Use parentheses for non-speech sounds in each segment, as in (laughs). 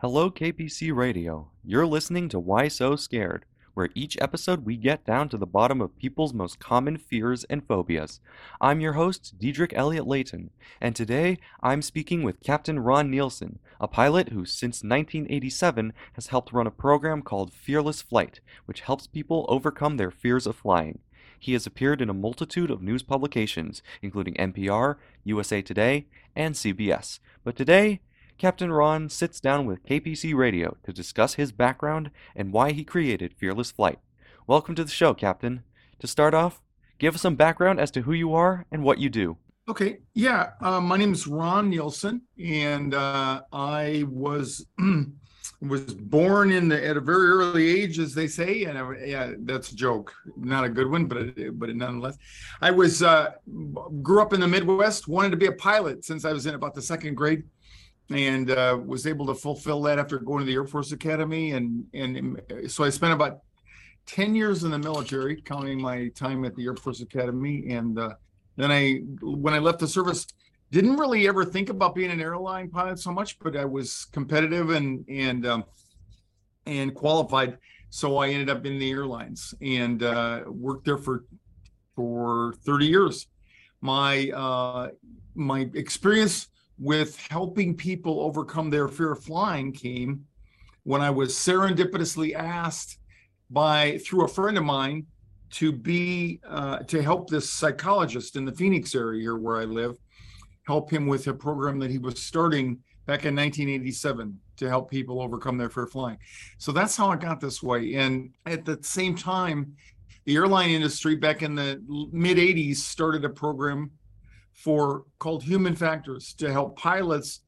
Hello, KPC Radio. You're listening to Why So Scared, where each episode we get down to the bottom of people's most common fears and phobias. I'm your host, Diedrick Elliott Layton, and today I'm speaking with Captain Ron Nielson, a pilot who since 1987 has helped run a program called Fearless Flight, which helps people overcome their fears of flying. He has appeared in a multitude of news publications, including NPR, USA Today, and CBS. But today, Captain Ron sits down with KPC Radio to discuss his background and why he created Fearless Flight. Welcome to the show, Captain. To start off, give us some background as to who you are and what you do. Okay, yeah, uh, my name is Ron Nielson, and uh, I was (clears throat) was born in the, at a very early age, as they say, and I, yeah, that's a joke, not a good one, but but nonetheless, I was uh, grew up in the Midwest, wanted to be a pilot since I was in about the second grade and uh, was able to fulfill that after going to the Air Force Academy. And and so I spent about ten years in the military, counting my time at the Air Force Academy. And uh, then I, when I left the service, didn't really ever think about being an airline pilot so much, but I was competitive and and um, and qualified. So I ended up in the airlines and uh, worked there for for 30 years. My uh, my experience with helping people overcome their fear of flying came when I was serendipitously asked by through a friend of mine to be uh, to help this psychologist in the Phoenix area here where I live, help him with a program that he was starting back in 1987 to help people overcome their fear of flying. So that's how I got this way. And at the same time, the airline industry back in the mid 80s started a program for called human factors to help pilots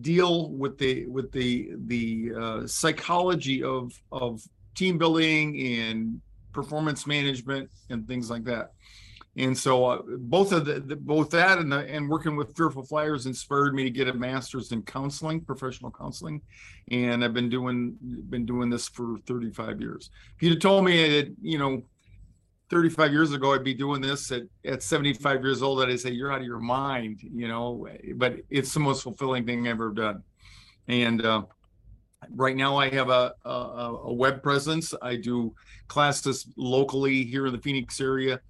deal with the with the the uh, psychology of of team building and performance management and things like that. And so uh, both of the, the, both that and the, and working with fearful flyers inspired me to get a master's in counseling, professional counseling, and I've been doing been doing this for 35 years. If you'd have told me that you know 35 years ago I'd be doing this at, at 75 years old And I'd say you're out of your mind you know? But it's the most fulfilling thing I've ever done. And uh, right now I have a, a, a web presence. I do classes locally here in the Phoenix area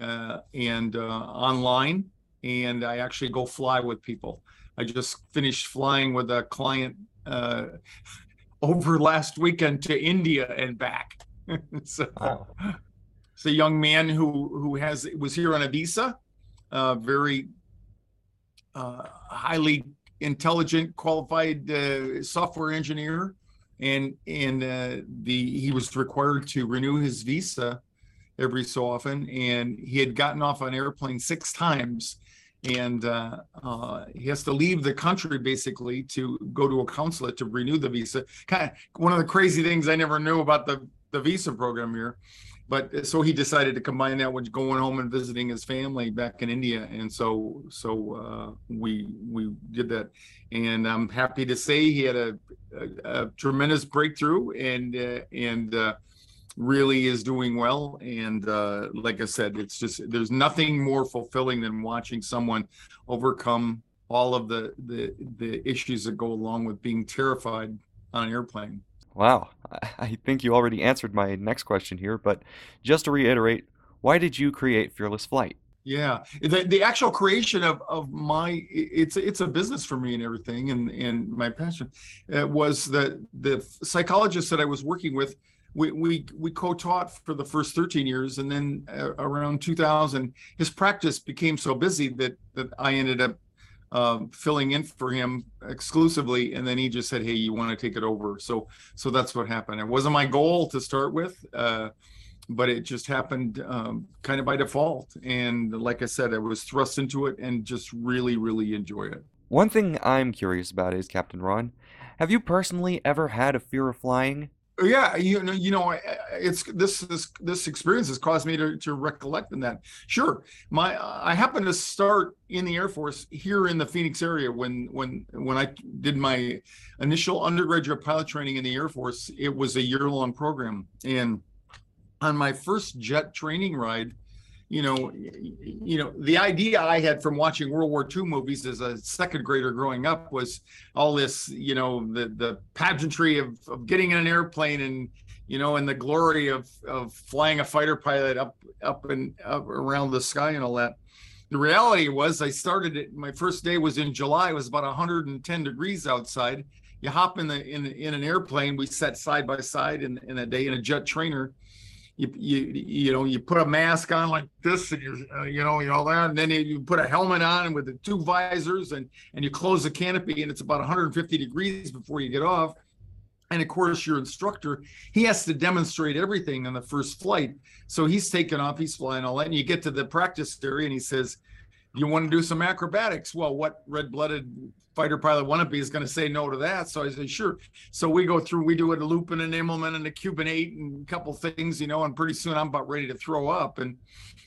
uh, and uh, online and I actually go fly with people. I just finished flying with a client uh, (laughs) over last weekend to India and back. (laughs) So wow it's a young man who who has was here on a visa, uh, very uh, highly intelligent, qualified uh, software engineer, and and uh, the he was required to renew his visa every so often, and he had gotten off an airplane six times. And uh, uh, he has to leave the country basically to go to a consulate to renew the visa. Kind of one of the crazy things I never knew about the the visa program here but so he decided to combine that with going home and visiting his family back in India, and so so uh, we we did that, and I'm happy to say he had a, a, a tremendous breakthrough and uh, and uh, really is doing well. And uh, like I said, it's just there's nothing more fulfilling than watching someone overcome all of the the the issues that go along with being terrified on an airplane. Wow, (laughs) I think you already answered my next question here, but just to reiterate, why did you create Fearless Flight? Yeah, the, the actual creation of, of my it's it's a business for me and everything, and and my passion uh, was that the psychologist that I was working with, we we we co-taught for the first 13 years, and then uh, around 2000, his practice became so busy that that I ended up um, filling in for him exclusively, and then he just said, "Hey, you want to take it over?" So, so that's what happened. It wasn't my goal to start with, uh, but it just happened um, kind of by default. And like I said, I was thrust into it and just really, really enjoy it. One thing I'm curious about is Captain Ron. Have you personally ever had a fear of flying? Yeah you know you know it's this this this experience has caused me to, to recollect in that. Sure my i happened to start in the air force here in the phoenix area when when when i did my initial undergraduate pilot training in the air force. It was a year long program. And on my first jet training ride you know, you know, the idea I had from watching World War II movies as a second grader growing up was all this, you know, the the pageantry of, of getting in an airplane and you know, and the glory of of flying a fighter pilot up up and up around the sky and all that. The reality was, I started it. My first day was in July. It was about 110 degrees outside. You hop in the in in an airplane. We sat side by side in in a day in a jet trainer you you you know you put a mask on like this and you uh, you know you know that and then you put a helmet on with the two visors and and you close the canopy and it's about 150 degrees before you get off. And of course your instructor he has to demonstrate everything on the first flight. So he's taking off he's flying all that and you get to the practice area and he says you want to do some acrobatics well what red-blooded fighter pilot wannabe is going to say no to that. So I said, sure. So we go through, we do a loop and an Immelman and a Cuban eight and a couple things, you know, and pretty soon I'm about ready to throw up. And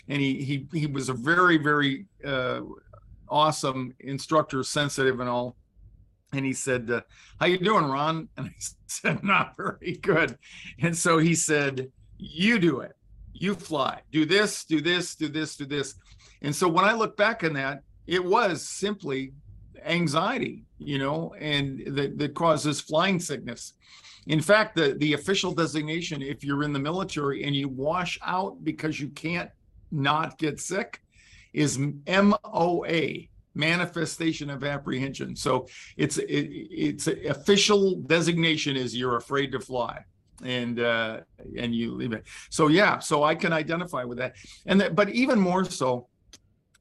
and he he he was a very, very uh, awesome instructor, sensitive and all. And he said, uh, how you doing, Ron? (laughs) And I said, not very good. And so he said, you do it. You fly. Do this, do this, do this, do this. And so when I look back on that, it was simply anxiety, you know, and that, that causes flying sickness. In fact, the, the official designation, if you're in the military and you wash out because you can't not get sick, is MOA, manifestation of apprehension. So it's it, it's official designation is you're afraid to fly and uh and you leave it so yeah so i can identify with that and that, but even more so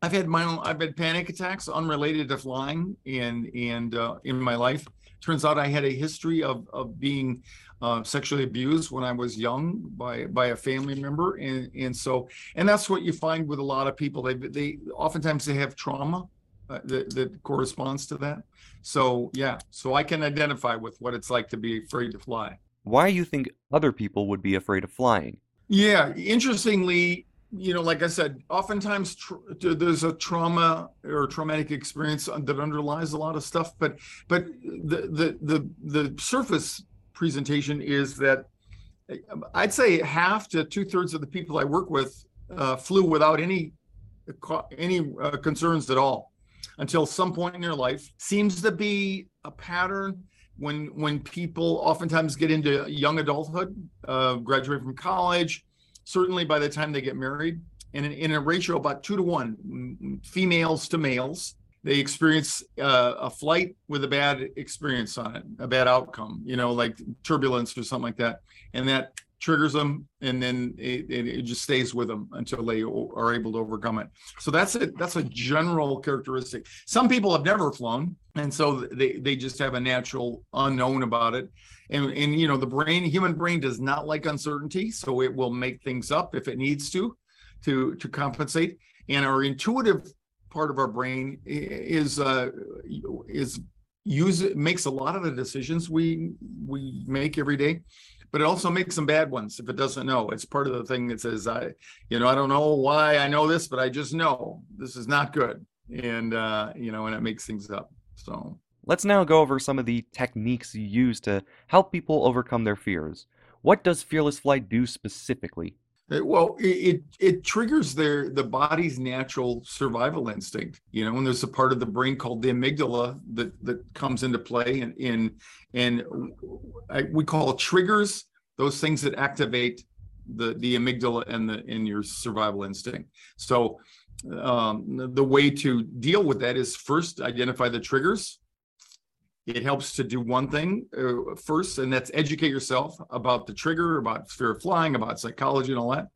I've had my own, I've had panic attacks unrelated to flying and and uh, in my life. Turns out I had a history of of being uh, sexually abused when I was young by by a family member, and and so and that's what you find with a lot of people. They they oftentimes they have trauma uh, that that corresponds to that. So yeah, so I can identify with what it's like to be afraid to fly. Why do you think other people would be afraid of flying? Yeah, interestingly, you know, like I said, oftentimes there's a trauma or traumatic experience that underlies a lot of stuff. But but the the the the surface presentation is that I'd say half to two thirds of the people I work with uh, flew without any any uh, concerns at all until some point in their life. Seems to be a pattern when when people oftentimes get into young adulthood, uh, graduate from college certainly by the time they get married, and in, in a ratio about two to one, females to males, they experience uh, a flight with a bad experience on it, a bad outcome, you know, like turbulence or something like that, and that triggers them, and then it, it, just stays with them until they are able to overcome it. So that's it. That's a general characteristic. Some people have never flown, and so they they just have a natural unknown about it and and you know the brain human brain does not like uncertainty so it will make things up if it needs to to to compensate and our intuitive part of our brain is uh is use makes a lot of the decisions we we make every day but it also makes some bad ones if it doesn't know it's part of the thing that says i you know i don't know why i know this but i just know this is not good and uh you know and it makes things up so Let's now go over some of the techniques you use to help people overcome their fears. What does fearless flight do specifically? Uh, well, it it triggers their the body's natural survival instinct. You know, and there's a part of the brain called the amygdala that that comes into play, and in and we call triggers those things that activate the the amygdala and the in your survival instinct. So um, the way to deal with that is first identify the triggers it helps to do one thing uh, first, and that's educate yourself about the trigger, about fear of flying, about psychology, and all that.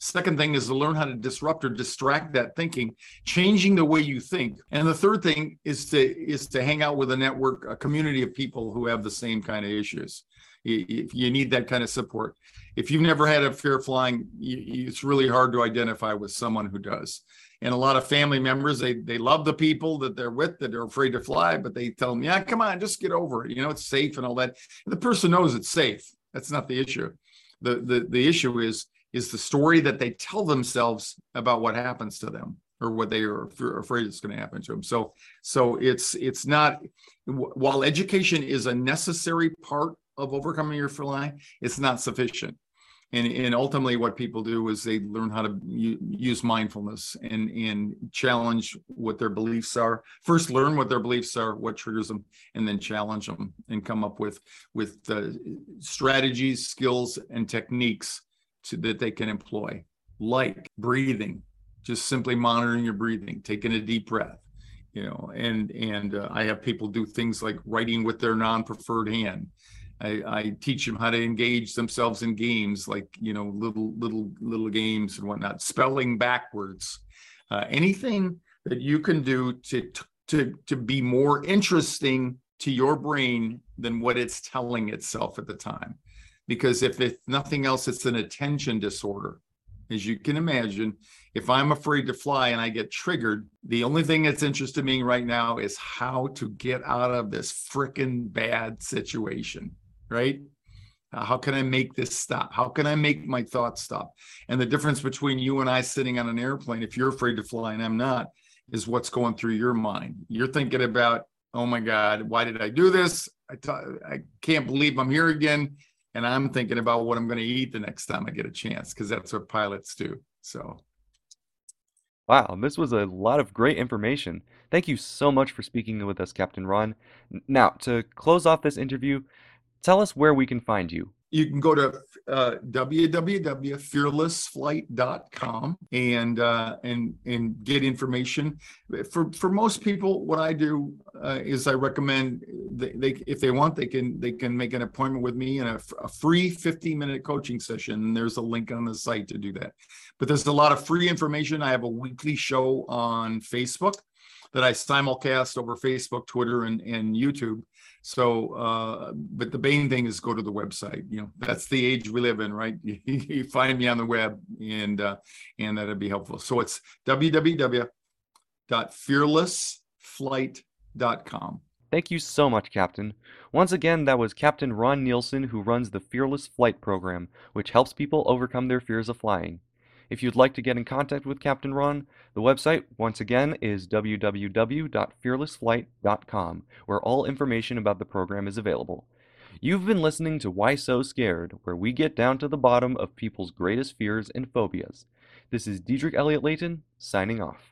Second thing is to learn how to disrupt or distract that thinking, changing the way you think. And the third thing is to is to hang out with a network, a community of people who have the same kind of issues. You, you need that kind of support. If you've never had a fear of flying, you, it's really hard to identify with someone who does. And a lot of family members they they love the people that they're with that are afraid to fly but they tell them yeah come on just get over it. You know it's safe and all that. And the person knows it's safe. That's not the issue. The the the issue is is the story that they tell themselves about what happens to them or what they are afraid is going to happen to them. So so it's it's not while education is a necessary part of overcoming your fly it's not sufficient. And and ultimately what people do is they learn how to use mindfulness and and challenge what their beliefs are. First learn what their beliefs are what triggers them and then challenge them and come up with with uh, strategies skills and techniques to, that they can employ like breathing just simply monitoring your breathing taking a deep breath you know and and uh, i have people do things like writing with their non-preferred hand I, I teach them how to engage themselves in games like you know little little little games and whatnot spelling backwards. Uh, anything that you can do to to to be more interesting to your brain than what it's telling itself at the time. Because if it's nothing else it's an attention disorder. As you can imagine if i'm afraid to fly and i get triggered the only thing that's interested me right now is how to get out of this freaking bad situation right? Uh, how can I make this stop? How can I make my thoughts stop? And the difference between you and I sitting on an airplane, if you're afraid to fly and I'm not, is what's going through your mind. You're thinking about, oh my God, why did I do this? I t- I can't believe I'm here again. And I'm thinking about what I'm going to eat the next time I get a chance, because that's what pilots do. So. Wow, this was a lot of great information. Thank you so much for speaking with us, Captain Ron. Now, to close off this interview, Tell us where we can find you. You can go to uh, www.fearlessflight.com and uh, and and get information. For for most people, what I do uh, is I recommend they, they, if they want they can they can make an appointment with me in a, a free 15 minute coaching session. And there's a link on the site to do that. But there's a lot of free information. I have a weekly show on Facebook that I simulcast over Facebook, Twitter, and, and YouTube. So, uh, but the main thing is go to the website. You know, that's the age we live in, right? (laughs) you find me on the web, and uh, and that'd be helpful. So it's www.fearlessflight.com. Thank you so much, Captain. Once again, that was Captain Ron Nielson, who runs the Fearless Flight program, which helps people overcome their fears of flying. If you'd like to get in contact with Captain Ron, the website, once again, is www.fearlessflight.com, where all information about the program is available. You've been listening to Why So Scared, where we get down to the bottom of people's greatest fears and phobias. This is Diedrick Elliott Layton, signing off.